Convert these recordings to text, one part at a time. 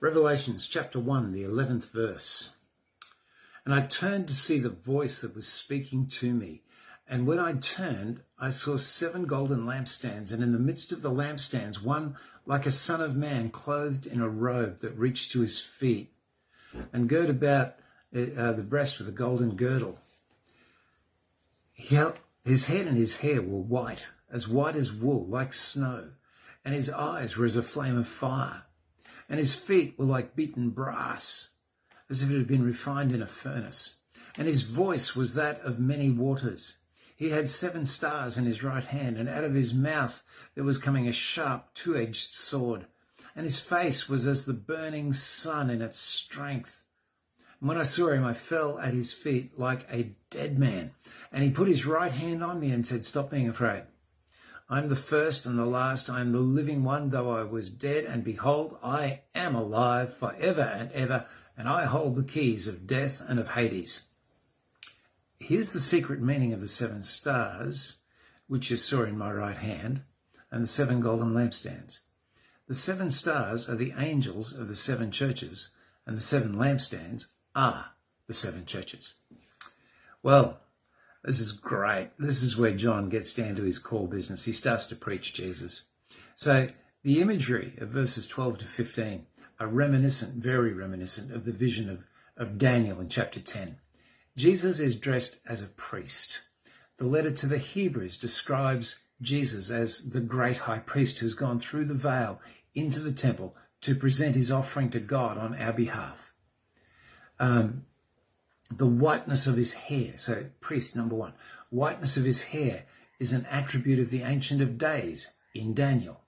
Revelations chapter 1, the 11th verse. And I turned to see the voice that was speaking to me. And when I turned, I saw seven golden lampstands, and in the midst of the lampstands, one like a son of man, clothed in a robe that reached to his feet, and girt about uh, the breast with a golden girdle. His head and his hair were white, as white as wool, like snow, and his eyes were as a flame of fire and his feet were like beaten brass, as if it had been refined in a furnace. And his voice was that of many waters. He had seven stars in his right hand, and out of his mouth there was coming a sharp two edged sword. And his face was as the burning sun in its strength. And when I saw him, I fell at his feet like a dead man. And he put his right hand on me and said, Stop being afraid. I am the first and the last. I am the living one, though I was dead, and behold, I am alive for ever and ever, and I hold the keys of death and of Hades. Here's the secret meaning of the seven stars, which you saw in my right hand, and the seven golden lampstands. The seven stars are the angels of the seven churches, and the seven lampstands are the seven churches. Well, this is great. This is where John gets down to his core business. He starts to preach Jesus. So the imagery of verses 12 to 15 are reminiscent, very reminiscent of the vision of, of Daniel in chapter 10. Jesus is dressed as a priest. The letter to the Hebrews describes Jesus as the great high priest who's gone through the veil into the temple to present his offering to God on our behalf. Um, the whiteness of his hair. So, priest number one, whiteness of his hair is an attribute of the Ancient of Days in Daniel.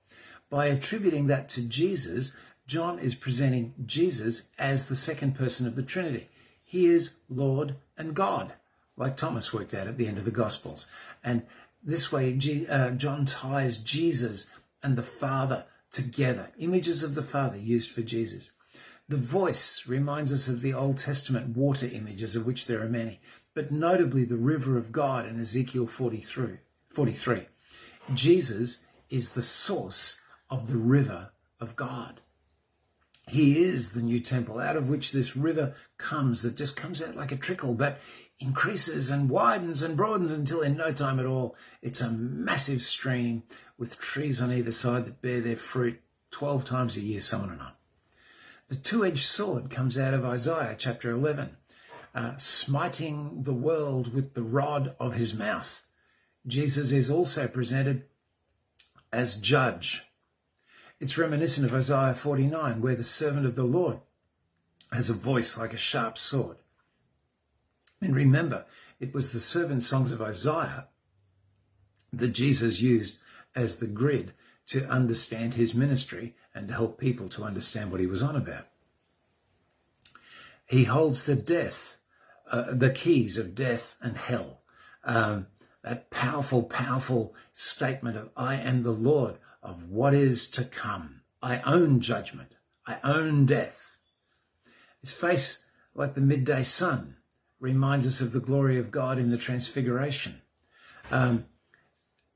By attributing that to Jesus, John is presenting Jesus as the second person of the Trinity. He is Lord and God, like Thomas worked out at the end of the Gospels. And this way, uh, John ties Jesus and the Father together, images of the Father used for Jesus. The voice reminds us of the Old Testament water images, of which there are many, but notably the river of God in Ezekiel 43. 43. Jesus is the source of the river of God. He is the new temple out of which this river comes that just comes out like a trickle, but increases and widens and broadens until in no time at all it's a massive stream with trees on either side that bear their fruit 12 times a year, so on and on. The two edged sword comes out of Isaiah chapter 11, uh, smiting the world with the rod of his mouth. Jesus is also presented as judge. It's reminiscent of Isaiah 49, where the servant of the Lord has a voice like a sharp sword. And remember, it was the servant songs of Isaiah that Jesus used as the grid to understand his ministry and to help people to understand what he was on about. He holds the death, uh, the keys of death and hell. Um, that powerful, powerful statement of I am the Lord of what is to come. I own judgment. I own death. His face, like the midday sun, reminds us of the glory of God in the transfiguration. Um,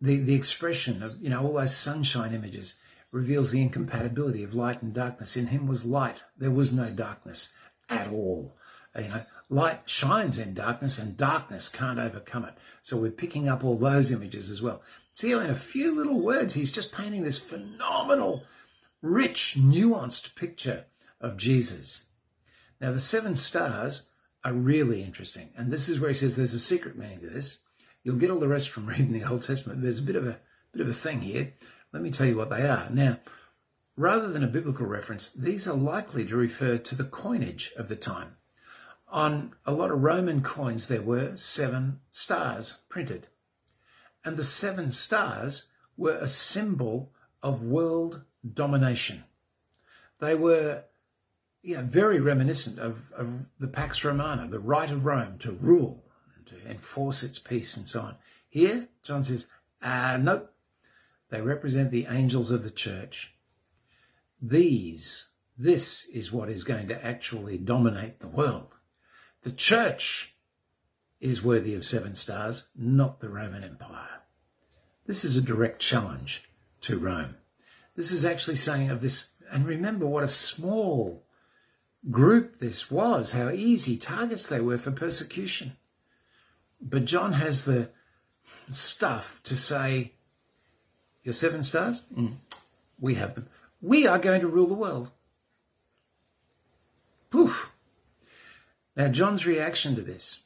the, the expression of, you know, all those sunshine images reveals the incompatibility of light and darkness. In him was light. There was no darkness at all. You know, light shines in darkness and darkness can't overcome it. So we're picking up all those images as well. See in a few little words, he's just painting this phenomenal, rich, nuanced picture of Jesus. Now, the seven stars are really interesting. And this is where he says there's a secret meaning to this. You'll get all the rest from reading the Old Testament. There's a bit of a bit of a thing here. Let me tell you what they are. Now, rather than a biblical reference, these are likely to refer to the coinage of the time. On a lot of Roman coins, there were seven stars printed. And the seven stars were a symbol of world domination. They were know, very reminiscent of, of the Pax Romana, the right of Rome to rule, and to enforce its peace and so on. Here, John says, ah, nope, they represent the angels of the church. These, this is what is going to actually dominate the world. The church is worthy of seven stars, not the Roman Empire. This is a direct challenge to Rome. This is actually saying of this, and remember what a small group this was, how easy targets they were for persecution. But John has the stuff to say, Your seven stars? Mm. We have them. We are going to rule the world. Poof. Now, John's reaction to this,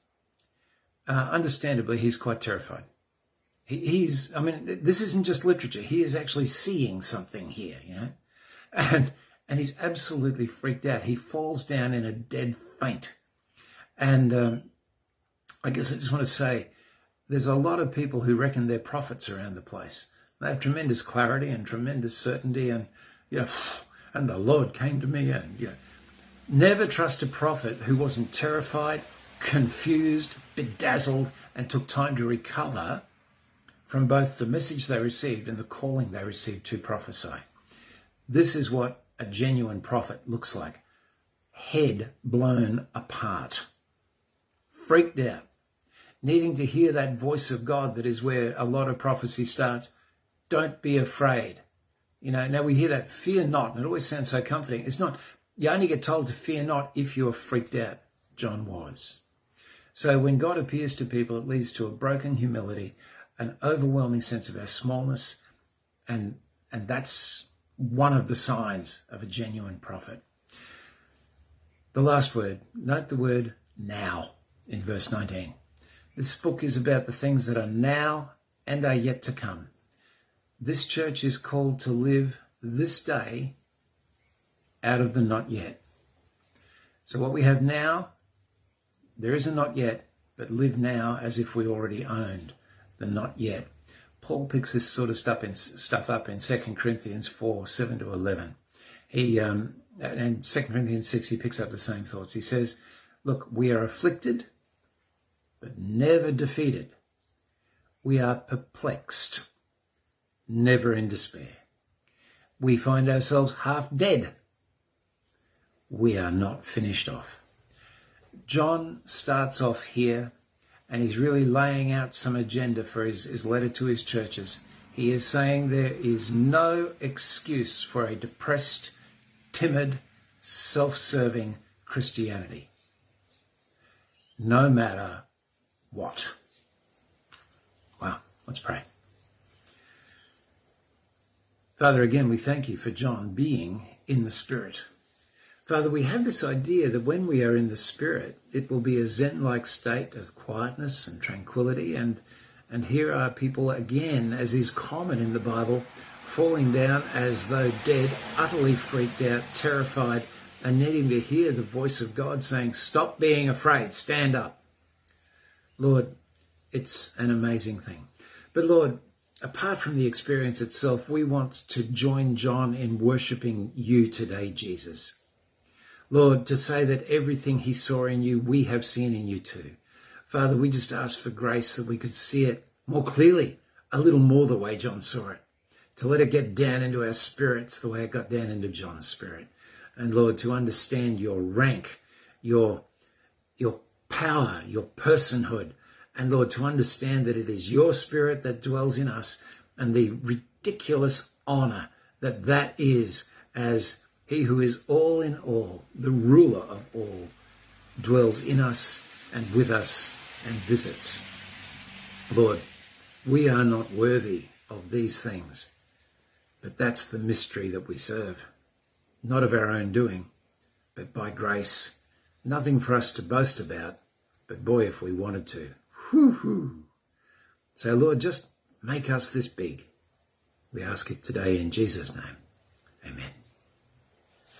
uh, understandably, he's quite terrified. He, he's, I mean, this isn't just literature. He is actually seeing something here, you know? And and he's absolutely freaked out. He falls down in a dead faint. And um, I guess I just want to say there's a lot of people who reckon they're prophets around the place. They have tremendous clarity and tremendous certainty, and you know, and the Lord came to me, and you know, never trust a prophet who wasn't terrified, confused, bedazzled, and took time to recover from both the message they received and the calling they received to prophesy. This is what a genuine prophet looks like head blown apart, freaked out, needing to hear that voice of God that is where a lot of prophecy starts. Don't be afraid. You know, now we hear that fear not, and it always sounds so comforting. It's not, you only get told to fear not if you're freaked out. John was. So when God appears to people, it leads to a broken humility, an overwhelming sense of our smallness, and and that's one of the signs of a genuine prophet. The last word, note the word now in verse 19. This book is about the things that are now and are yet to come. This church is called to live this day out of the not yet. So, what we have now, there is a not yet, but live now as if we already owned the not yet. Paul picks this sort of stuff, in, stuff up in 2 Corinthians 4 7 to 11. He, um, and 2 Corinthians 6, he picks up the same thoughts. He says, Look, we are afflicted, but never defeated. We are perplexed, never in despair. We find ourselves half dead. We are not finished off. John starts off here and he's really laying out some agenda for his, his letter to his churches. He is saying there is no excuse for a depressed, timid, self serving Christianity, no matter what. Wow, let's pray. Father, again, we thank you for John being in the Spirit. Father, we have this idea that when we are in the Spirit, it will be a Zen like state of quietness and tranquility. And, and here are people, again, as is common in the Bible, falling down as though dead, utterly freaked out, terrified, and needing to hear the voice of God saying, Stop being afraid, stand up. Lord, it's an amazing thing. But Lord, apart from the experience itself, we want to join John in worshipping you today, Jesus. Lord, to say that everything he saw in you, we have seen in you too. Father, we just ask for grace that we could see it more clearly, a little more the way John saw it, to let it get down into our spirits the way it got down into John's spirit. And Lord, to understand your rank, your, your power, your personhood, and Lord, to understand that it is your spirit that dwells in us and the ridiculous honor that that is as he who is all in all, the ruler of all, dwells in us and with us and visits. Lord, we are not worthy of these things, but that's the mystery that we serve. Not of our own doing, but by grace. Nothing for us to boast about, but boy, if we wanted to. Whoo-hoo. So, Lord, just make us this big. We ask it today in Jesus' name. Amen.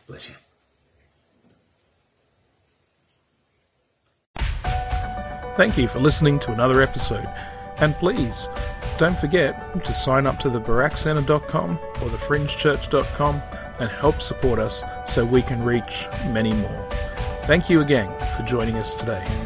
Bless you. Thank you for listening to another episode. And please, don't forget to sign up to the barakcentre.com or thefringechurch.com and help support us so we can reach many more. Thank you again for joining us today.